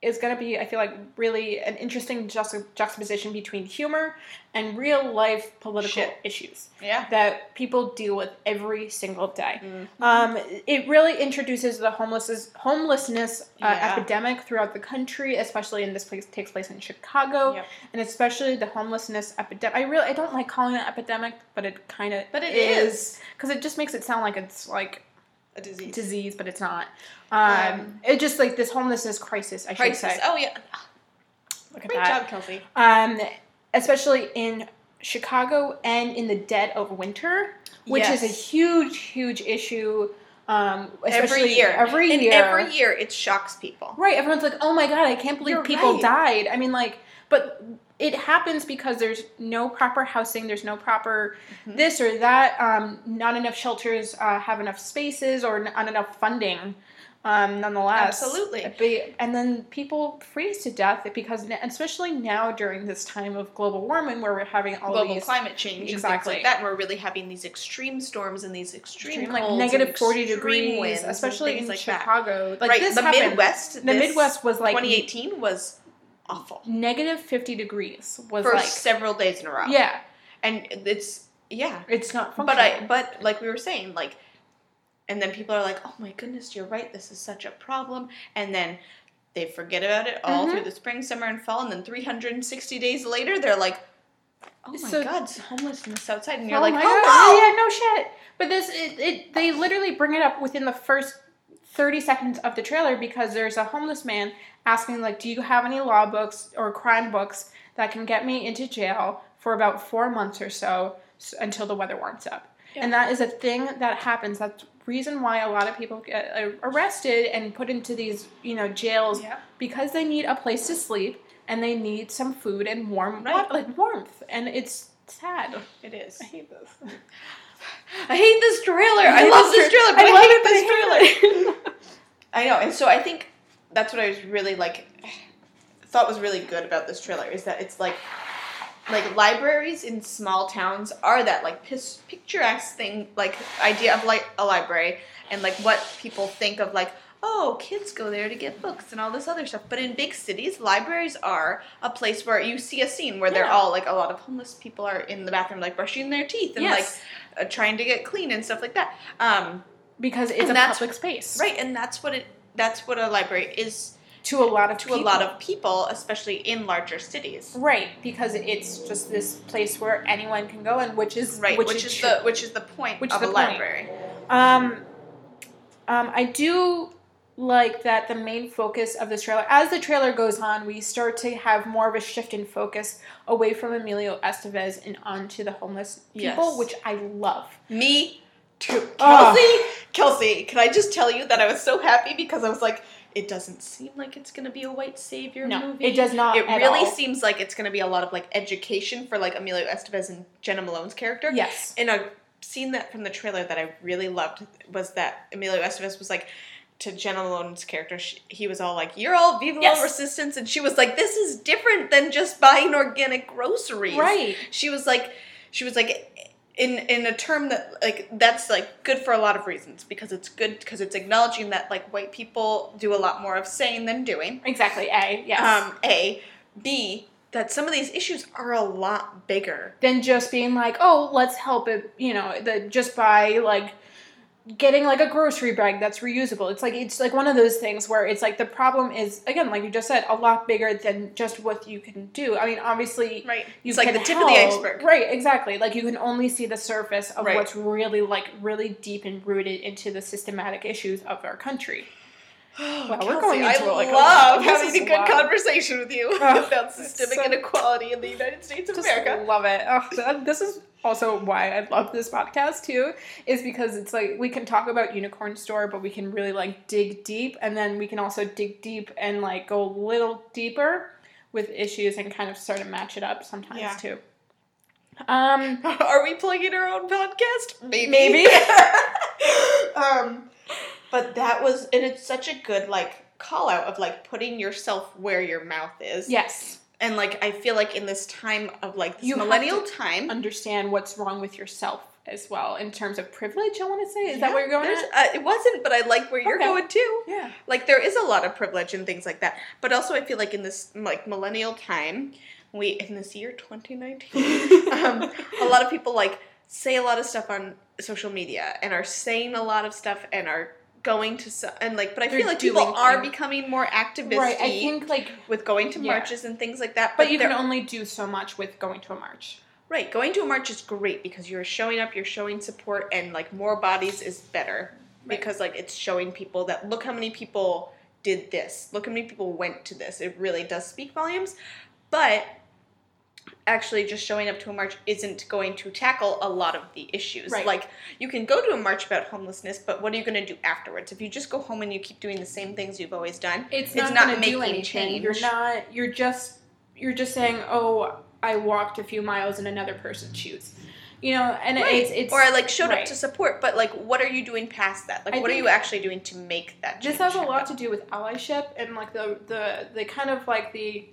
is gonna be, I feel like, really an interesting juxta- juxtaposition between humor and real life political Shit. issues Yeah. that people deal with every single day. Mhm. Um, it really introduces the homelessness homelessness uh, Yeah. epidemic throughout the country, especially in this place takes place in Chicago, Yep. and especially the homelessness epidemic. I really I don't like calling it epidemic, but it kind of But it is. because it just makes it sound like it's like A disease. disease, but it's not. Um, Um, it just like this homelessness crisis. I should Crisis. say. Oh yeah. Look at Great that. job, Kelsey. Um, especially in Chicago and in the dead of winter, which is a huge, huge issue. Um, Every year. every and year, every year it shocks people. right? Everyone's like, "Oh my god, I can't believe You're people right. died." I mean, like, but it happens because there's no proper housing, there's no proper Mhm. this or that. Um, not enough shelters uh, have enough spaces or not enough funding. Um, nonetheless, Absolutely. And then people freeze to death because, especially now during this time of global warming, where we're having all Global these climate change Exactly. like that. And we're really having these extreme storms and these extreme, extreme, like negative forty degrees, winds especially in like that. Chicago. Like right. this the happened. Midwest. The Midwest was like 2018 was awful negative fifty degrees. Was for like several days in a row. yeah, and it's yeah. it's not. But I but like we were saying like, and then people are like, oh my goodness, you're right. This is such a problem, and then. They forget about it all Mhm. through the spring, summer, and fall, and then 360 days later, they're like, "Oh my So- God, it's homelessness outside," and you're oh like, my "Oh God. yeah, no shit. But this, it, it, they literally bring it up within the first thirty seconds of the trailer because there's a homeless man asking like, "Do you have any law books or crime books that can get me into jail for about four months or so s- until the weather warms up?" Yeah. And that is a thing that happens. That's reason why a lot of people get uh, arrested and put into these, you know, jails Yeah. because they need a place to sleep and they need some food and warm, Right. like warmth, and it's sad. It is. I hate this. I hate this trailer. I, hate love this tra- trailer, but I, love hate it, but this I trailer. it. I know, and so I think that's what I was really like thought was really good about this trailer is that it's like like libraries in small towns are that like pis- picturesque thing like idea of like a library and like what people think of like oh kids go there to get books and all this other stuff. But in big cities libraries are a place where you see a scene where they're all like a lot of homeless people are in the bathroom like brushing their teeth and yes, like uh, trying to get clean and stuff like that. Um, because it's a public space, Right, and that's what it that's what a library is To a lot of to people. a lot of people, especially in larger cities. right because it's just this place where anyone can go, and which is Right, which, it is should- the which is the point which of is a the library. Um, um, I do like that the main focus of this trailer, as the trailer goes on, we start to have more of a shift in focus away from Emilio Estevez and onto the homeless people, Yes. which I love. Me Kelsey, Ah. Kelsey, can I just tell you that I was so happy because I was like, it doesn't seem like it's gonna be a white savior No, movie. it does not. It really all. seems like it's gonna be a lot of like education for like Emilio Estevez and Jena Malone's character. Yes. And a scene that from the trailer that I really loved was that Emilio Estevez was like to Jena Malone's character. She, he was all like, "You're all Viva Yes. Resistance," and she was like, "This is different than just buying organic groceries." Right. She was like, she was like. In, in a term that like that's like good for a lot of reasons because it's good because it's acknowledging that like white people do a lot more of saying than doing Exactly. A. Yes. um, A. B. That some of these issues are a lot bigger. than just being like, oh, let's help it, you know, the, just by like getting like a grocery bag that's reusable. It's like it's like one of those things where it's like the problem is again, like you just said, a lot bigger than just what you can do. I mean, obviously, Right. you it's like the tip of the iceberg. right? Exactly. Like you can only see the surface of Right. what's really like really deep and rooted into the systematic issues of our country. Wow, we're going I like, a- love this having a good wild. conversation with you Oh, about systemic so- inequality in the United States of America. love it. Oh, this is also why I love this podcast too, is because it's like we can talk about Unicorn Store, but we can really like dig deep, and then we can also dig deep and like go a little deeper with issues and kind of sort of match it up sometimes Yeah. too. Um, Are we plugging our own podcast? Maybe. Maybe. um, but that was, and it's such a good like call out of like putting yourself where your mouth is. yes, And like I feel like in this time of like this You millennial time, understand what's wrong with yourself as well in terms of privilege. I want to say is that Yeah, what you're going? Uh, it wasn't, but I like where you're Okay. going too. Yeah. Like there is a lot of privilege and things like that, but also I feel like in this like millennial time, we in this year 2019, um, a lot of people like say a lot of stuff on social media and are saying a lot of stuff and are going to so, and like, but I They're feel like people doing are becoming more activist Right. I think like, with going to Yeah. marches and things like that. but you can only do so much with going to a march. Right, going to a march is great because you're showing up, you're showing support, and like more bodies is better Right. because like it's showing people that look how many people did this, look how many people went to this. It really does speak volumes, but actually just showing up to a march isn't going to tackle a lot of the issues. Right. Like you can go to a march about homelessness, but what are you going to do afterwards? If you just go home and you keep doing the same things you've always done, it's It's not, not making anything. change. You're not. You're just. You're just saying, "Oh, I walked a few miles in another person's shoes," you know. And Right. it's it's. or I like showed right. up to support, but like what are you doing past that? Like I what are you actually doing to make that change? this has a lot to do with allyship and like the the the kind of like the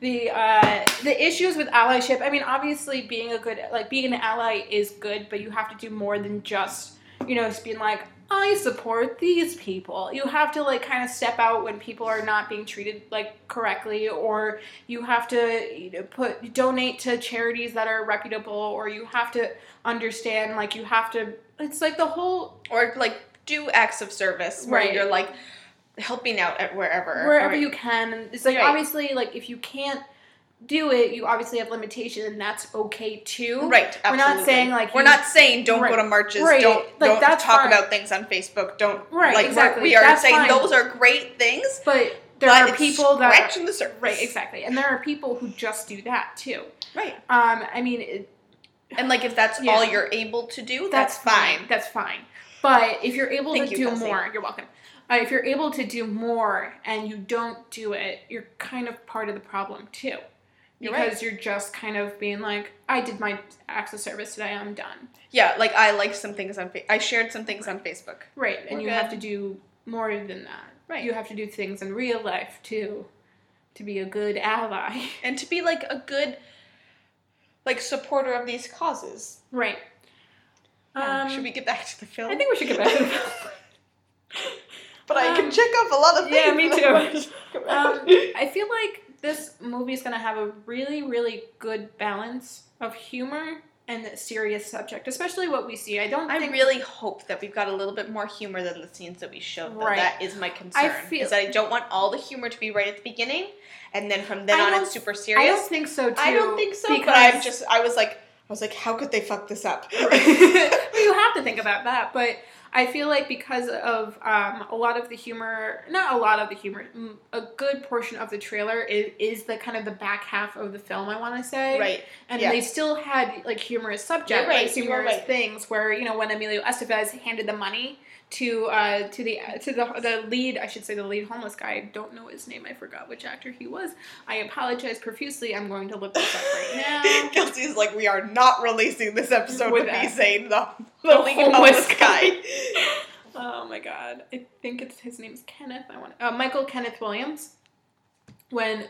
the uh the issues with allyship. I mean, obviously, being a good like being an ally is good, but you have to do more than just you know just being like. I support these people. You have to like kind of step out when people are not being treated like correctly, or you have to you know, put donate to charities that are reputable, or you have to understand like you have to. It's like the whole or like do acts of service where Right. you're like helping out at wherever wherever you can. And It's like Right. obviously like if you can't do it, you obviously have limitation, and that's okay too. Right, We're not saying, like, we're you- not saying don't go to marches, Right. don't Like, don't that's talk fine. about things on Facebook, don't Right, like exactly. we are That's saying fine. those are great things, But there but are people that scratching the surface. right exactly, and there are people who just do that too. Right. Um, I mean, it, And like if that's Yeah. all you're able to do, that's, that's, fine. That's fine. But if you're able Thank to you, do Kelsey. more, you're welcome. Uh, if you're able to do more and you don't do it, you're kind of part of the problem too. You're Because right. you're just kind of being like, I did my of service today, I'm done. Yeah, like I liked some things on fa- I shared some things on Facebook. Right, and We're you good. have to do more than that. Right. You have to do things in real life too to be a good ally. And to be like a good like supporter of these causes. Right. Um, Should we get back to the film? I think we should get back to the film. But I can um, check off a lot of things. yeah, me too. Um, I feel like this movie is going to have a really, really good balance of humor and a serious subject, especially what we see. I don't I think really hope that we've got a little bit more humor than the scenes that we showed. Though. Right. That is my concern. I feel- is that I don't want all the humor to be right at the beginning, and then from then I on it's super serious. I don't think so too. I don't think so. Because But I'm just. I was like. I was like, how could they fuck this up? you have to think about that, but I feel like because of um, a lot of the humor, not a lot of the humor, a good portion of the trailer is, is the kind of the back half of the film. I want to say, Right. and yeah. they still had like humorous subject, right, like humorous right. things where you know when Emilio Estevez handed the money to uh, to the to the the lead, I should say the lead homeless guy. I don't know his name. I forgot which actor he was. I apologize profusely. I'm going to look this up right now. Kelsey's like, we are not releasing this episode With with me saying the, the, The lead homeless homeless guy. Oh my god. I think it's his name's Kenneth. I want uh, Michael Kenneth Williams. When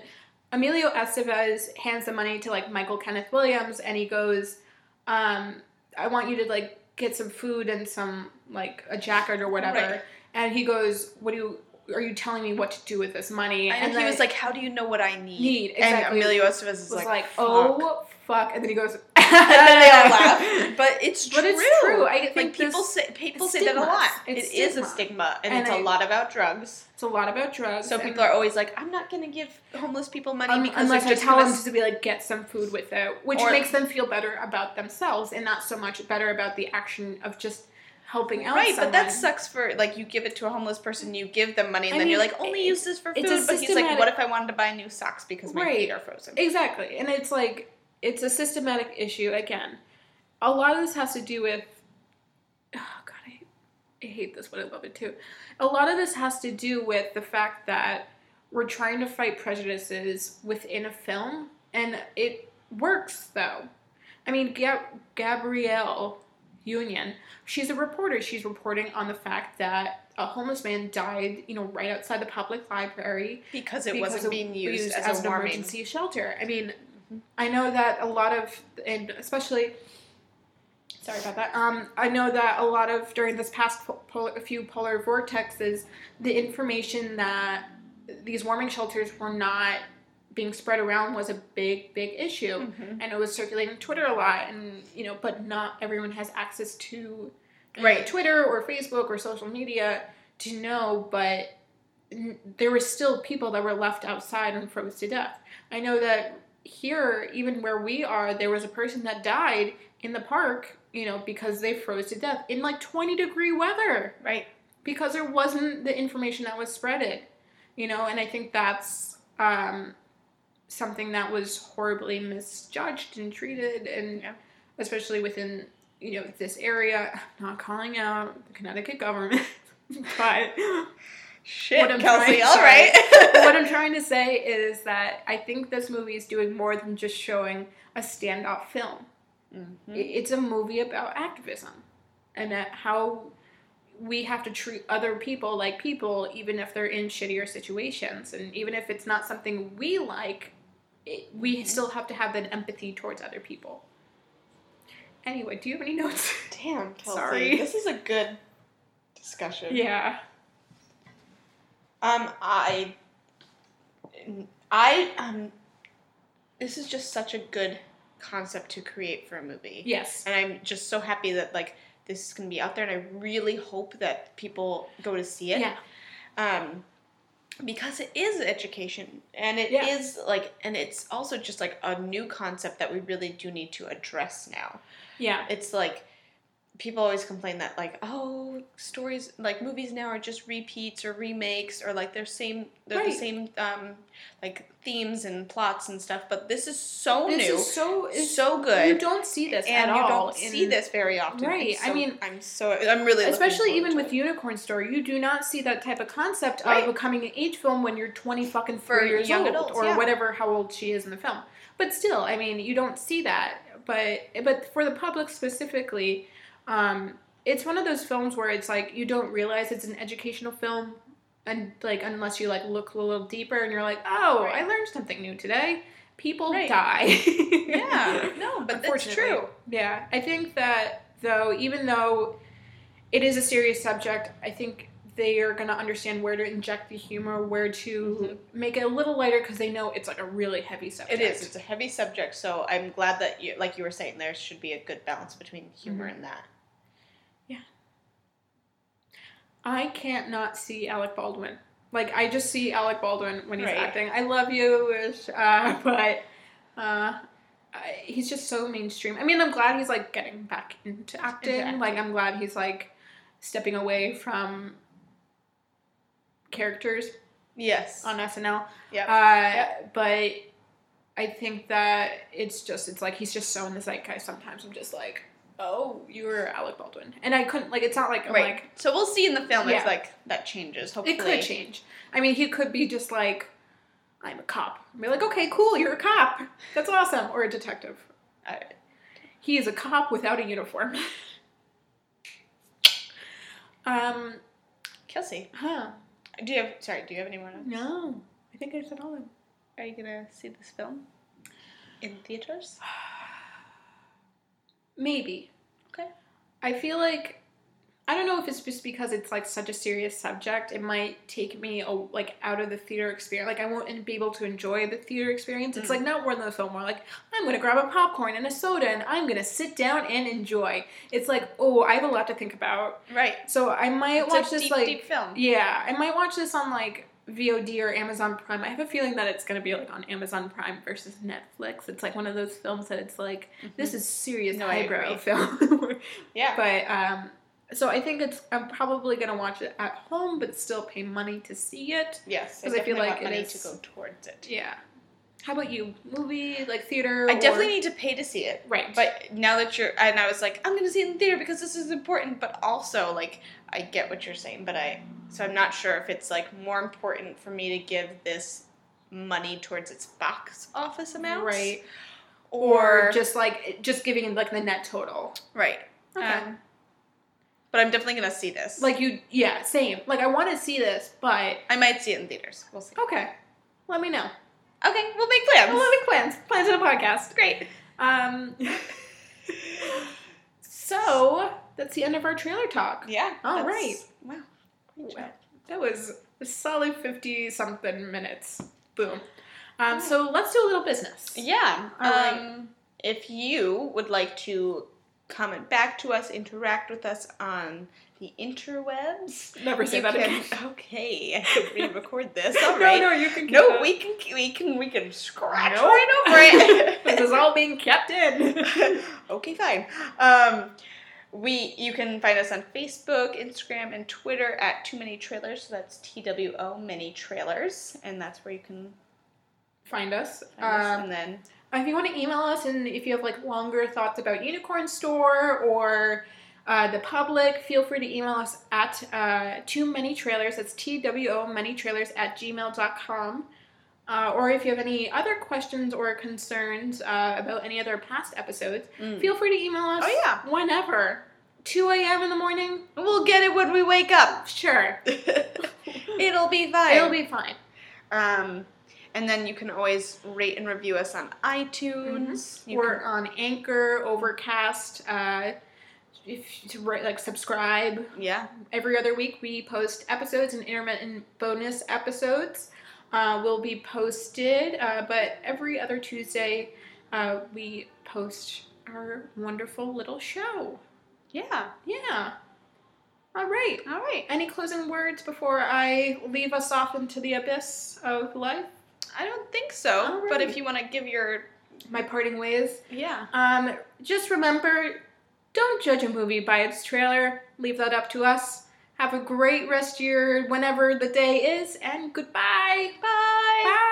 Emilio Estevez hands the money to like Michael Kenneth Williams and he goes, um, I want you to like get some food and some like a jacket or whatever. Right. And he goes, What do you are you telling me what to do with this money? And, he then was like, how do you know what I need? Need, exactly. And Emilio Estevez is was like, like. Oh fuck and then he goes and then they all laugh. But it's true. But it's true. I think like people say people say that a lot. It's It is a stigma. and, And it's a I- lot about drugs. It's a lot about drugs. So people are always like, I'm not gonna give homeless people money Um, because unless I just tell them to be like get some food with it, which Or- makes them feel better about themselves and not so much better about the action of just helping out. Right, but that sucks for like you give it to a homeless person, you give them money, and I then you're like, only use this for food. a But he's like, what if I wanted to buy new socks because my Right. feet are frozen? Exactly, and it's like it's a systematic issue again. A lot of this has to do with. Oh God, I, I hate this, but I love it too. A lot of this has to do with the fact that we're trying to fight prejudices within a film, and it works though. I mean, Gab- Gabrielle Union, she's a reporter. She's reporting on the fact that a homeless man died, you know, right outside the public library Because it because wasn't being used, as, as a an warming. emergency shelter. I mean, I know that a lot of, and especially, sorry about that. Um, I know that a lot of during this past po- few polar vortexes, the information that these warming shelters were not being spread around was a big, big issue, Mhm. and it was circulating Twitter a lot, and you know, but not everyone has access to know, Right. Twitter or Facebook or social media to know, but there were still people that were left outside and froze to death. I know that here, even where we are, there was a person that died in the park, you know, because they froze to death in like 20 degree weather Right. because there wasn't the information that was spreaded, you know, and I think that's um, something that was horribly misjudged and treated, and Yeah. especially within you know this area. I'm not calling out the Connecticut government, but Shit, What I'm Kelsey. trying- All right. what I'm trying to say is that I think this movie is doing more than just showing a standout film. Mhm. It's a movie about activism and how we have to treat other people like people, even if they're in shittier situations, and even if it's not something we like, it, we Mm-hmm. still have to have that empathy towards other people. Anyway, do you have any notes? Damn, Kelsey. Sorry. This is a good discussion. yeah. Um, I, I, um, this is just such a good concept to create for a movie. Yes. And I'm just so happy that like this is gonna be out there, and I really hope that people go to see it. Yeah. Um, because it is education, and it is Yeah. like, and it's also just like a new concept that we really do need to address now. Yeah. It's like people always complain that like oh stories like movies now are just repeats or remakes or like they're same they're Right. the same um like themes and plots and stuff but this is so This new is so is so good. You don't see this and at you all don't in- see this very often Right, I'm I mean- i'm so i'm really especially even with it. Unicorn Store, you do not see that type of concept Right. of a coming of age film when you're twenty fucking For four years young old adults, or yeah. whatever how old she is in the film. But still, I mean, you don't see that. But but for the public specifically, um, it's one of those films where it's like you don't realize it's an educational film, and like unless you like look a little deeper and you're like, oh, Right. I learned something new today. People Right. die. yeah no but that's true Yeah, I think that though, even though it is a serious subject, I think they are going to understand where to inject the humor, where to make it a little lighter because they know it's like a really heavy subject. it is it's a heavy subject so i'm glad that you like you were saying there should be a good balance between humor Mm-hmm. and that I can't not see Alec Baldwin. Like I just see Alec Baldwin when he's Right. acting. I love you, uh, but uh, he's just so mainstream. I mean, I'm glad he's like getting back into acting. acting. Like I'm glad he's like stepping away from characters Yes. on SNL. Yeah. Uh, But I think that it's just it's like he's just so in the zeitgeist. Sometimes I'm just like, oh, you were Alec Baldwin, and I couldn't like. It's not like I'm right. like so we'll see in the film Yeah. if like that changes. Hopefully, it could change. I mean, he could be just like, I'm a cop. And be like, okay, cool, you're a cop. That's awesome, or a detective. Uh, He is a cop without a uniform. um, Kelsey, huh? do you have? Sorry, do you have any more notes? No, I think I said all of them. Are you gonna see this film in theaters? Maybe. Okay. I feel like I don't know if it's just because it's like such a serious subject. It might take me a, like out of the theater experience. Like I won't be able to enjoy the theater experience. It's Mm. like not more than the film. More like I'm gonna grab a popcorn and a soda and I'm gonna sit down and enjoy. It's like oh I have a lot to think about. Right. So I might It's watch this deep, like deep film. yeah I might watch this on like VOD or Amazon Prime. I have a feeling that it's gonna be like on Amazon Prime versus Netflix. It's like one of those films that it's like this is serious No, I highbrow film. Yeah. but um, so I think it's I'm probably gonna watch it at home, but still pay money to see it. Yes. Cuz I feel like it money is- to go towards it. Yeah. How about you? Movie like theater? I or- definitely need to pay to see it. right. But now that you're, and I was like, I'm gonna see it in theater because this is important. But also, like, I get what you're saying, but I, so I'm not sure if it's like more important for me to give this money towards its box office amount, right. Or, Or just like just giving like the net total. right. Okay. Um, but I'm definitely gonna see this. like you, yeah, same. Like I want to see this, but I might see it in theaters. We'll see. okay. Let me know. Okay, we'll make plans. We'll make plans. Plans in a podcast. Great. Um. so that's the end of our trailer talk. Yeah. All right. Wow. That was a solid 50 something minutes. Boom. Um, so let's do a little business. Yeah. All right. um, If you would like to comment back to us, interact with us on the interwebs, Never say you that can. again. Okay, I can re-record this. All no, no, you can No, we can we can we can scratch Nope. right over it. this is all being kept in. okay, fine. Um, we you can find us on Facebook, Instagram, and Twitter at Too Many Trailers. So that's T W O Many Trailers, and that's where you can Find us. find us. Um, And then if you want to email us and if you have like longer thoughts about Unicorn Store or uh, the public, feel free to email us at uh, too many trailers. That's T W O many trailers at gmail.com. Uh, or if you have any other questions or concerns uh, about any other past episodes, Mm. feel free to email us. Oh, yeah. Whenever. 2 a.m. in the morning? we'll get it when we wake up. Sure. It'll be fine. It'll be fine. Um, and then you can always rate and review us on iTunes. You We're can- on Anchor, Overcast. Uh, if to write, like subscribe yeah. every other week, we post episodes and intermittent bonus episodes. Uh, will be posted, uh, but every other Tuesday, uh, we post our wonderful little show. Yeah. Yeah. All right. All right. Any closing words before I leave us off into the abyss of life? I don't think so. But if you want to give your My parting ways. yeah. Um, just remember, don't judge a movie by its trailer. Leave that up to us. Have a great rest of your whenever the day is, and goodbye. Bye. Bye.